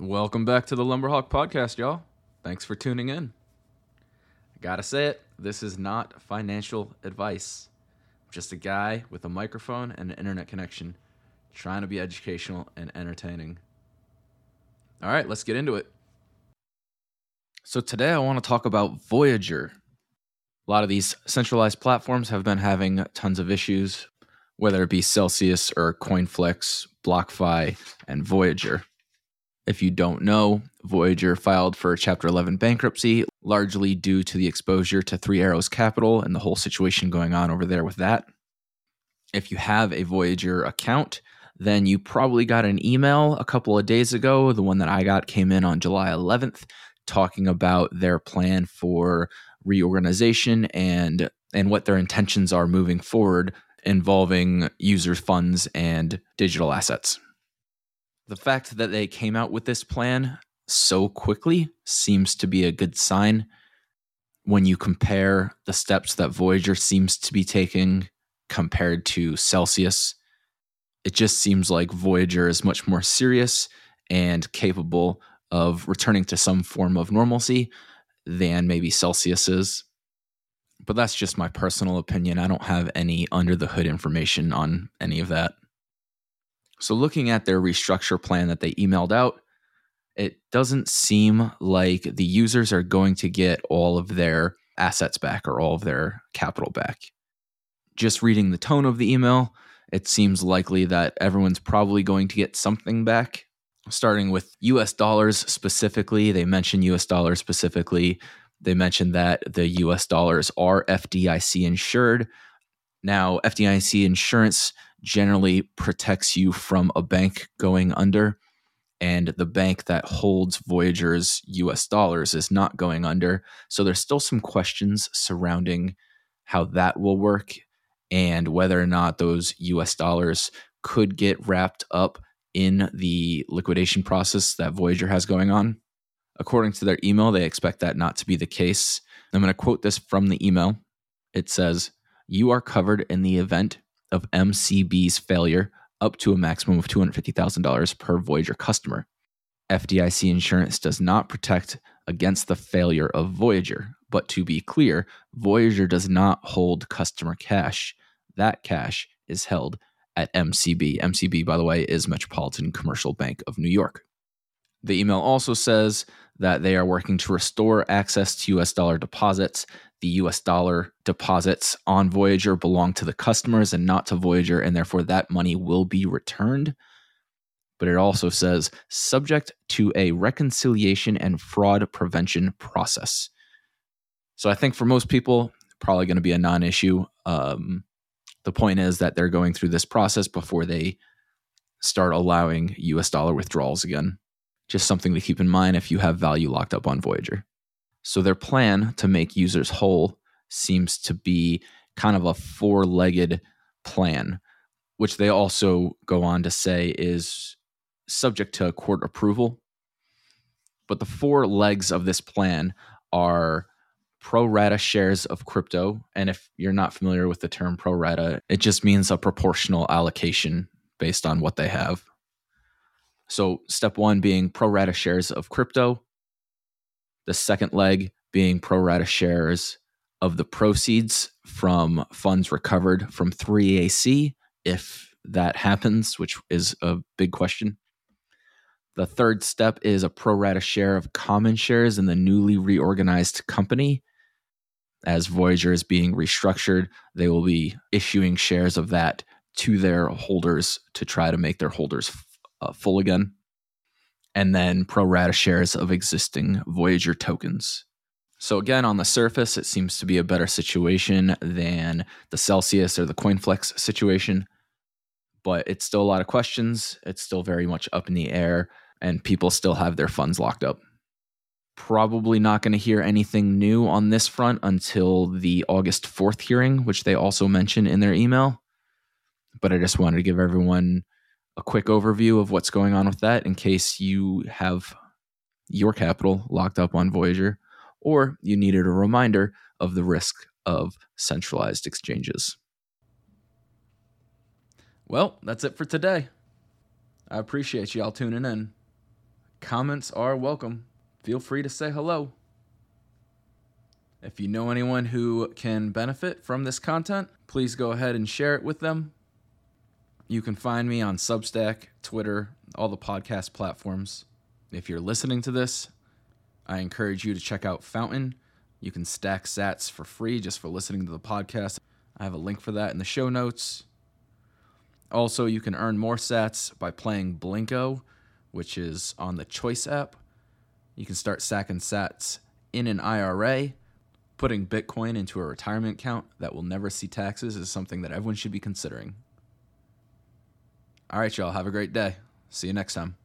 Welcome back to the Lumberhawk Podcast, y'all. Thanks for tuning in. I gotta say it, this is not financial advice. I'm just a guy with a microphone and an internet connection trying to be educational and entertaining. All right, let's get into it. So, today I want to talk about Voyager. A lot of these centralized platforms have been having tons of issues, whether it be Celsius or CoinFlex, BlockFi, and Voyager. If you don't know, Voyager filed for Chapter 11 bankruptcy, largely due to the exposure to Three Arrows Capital and the whole situation going on over there with that. If you have a Voyager account, then you probably got an email a couple of days ago. The one that I got came in on July 11th talking about their plan for reorganization and and what their intentions are moving forward involving users funds and digital assets the fact that they came out with this plan so quickly seems to be a good sign when you compare the steps that Voyager seems to be taking compared to Celsius. It just seems like Voyager is much more serious and capable of returning to some form of normalcy than maybe Celsius is. But that's just my personal opinion. I don't have any under the hood information on any of that. So, looking at their restructure plan that they emailed out, it doesn't seem like the users are going to get all of their assets back or all of their capital back. Just reading the tone of the email, it seems likely that everyone's probably going to get something back. Starting with US dollars specifically, they mention US dollars specifically. They mentioned that the US dollars are FDIC insured. Now, FDIC insurance generally protects you from a bank going under. And the bank that holds Voyager's US dollars is not going under. So there's still some questions surrounding how that will work and whether or not those US dollars could get wrapped up in the liquidation process that Voyager has going on. According to their email, they expect that not to be the case. I'm going to quote this from the email. It says, You are covered in the event of MCB's failure up to a maximum of $250,000 per Voyager customer. FDIC insurance does not protect against the failure of Voyager, but to be clear, Voyager does not hold customer cash. That cash is held at MCB. MCB, by the way, is Metropolitan Commercial Bank of New York. The email also says that they are working to restore access to US dollar deposits the US dollar deposits on Voyager belong to the customers and not to Voyager, and therefore that money will be returned. But it also says subject to a reconciliation and fraud prevention process. So I think for most people, probably going to be a non issue. Um, the point is that they're going through this process before they start allowing US dollar withdrawals again. Just something to keep in mind if you have value locked up on Voyager. So their plan to make users whole seems to be kind of a four legged plan, which they also go on to say is subject to court approval. But the four legs of this plan are pro rata shares of crypto. And if you're not familiar with the term pro rata, it just means a proportional allocation based on what they have. So, step one being pro rata shares of crypto. The second leg being pro rata shares of the proceeds from funds recovered from 3AC, if that happens, which is a big question. The third step is a pro rata share of common shares in the newly reorganized company. As Voyager is being restructured, they will be issuing shares of that to their holders to try to make their holders uh, full again and then pro rata shares of existing Voyager tokens. So, again, on the surface, it seems to be a better situation than the Celsius or the CoinFlex situation, but it's still a lot of questions. It's still very much up in the air, and people still have their funds locked up. Probably not going to hear anything new on this front until the August 4th hearing, which they also mention in their email. But I just wanted to give everyone a quick overview of what's going on with that in case you have your capital locked up on Voyager or you needed a reminder of the risk of centralized exchanges. Well, that's it for today. I appreciate y'all tuning in. Comments are welcome. Feel free to say hello. If you know anyone who can benefit from this content, please go ahead and share it with them. You can find me on Substack, Twitter, all the podcast platforms. If you're listening to this, I encourage you to check out Fountain. You can stack sats for free just for listening to the podcast. I have a link for that in the show notes. Also, you can earn more sats by playing Blink-O, which is on the Choice app. You can start stacking sats in an IRA. Putting Bitcoin into a retirement account that will never see taxes is something that everyone should be considering. All right, y'all. Have a great day. See you next time.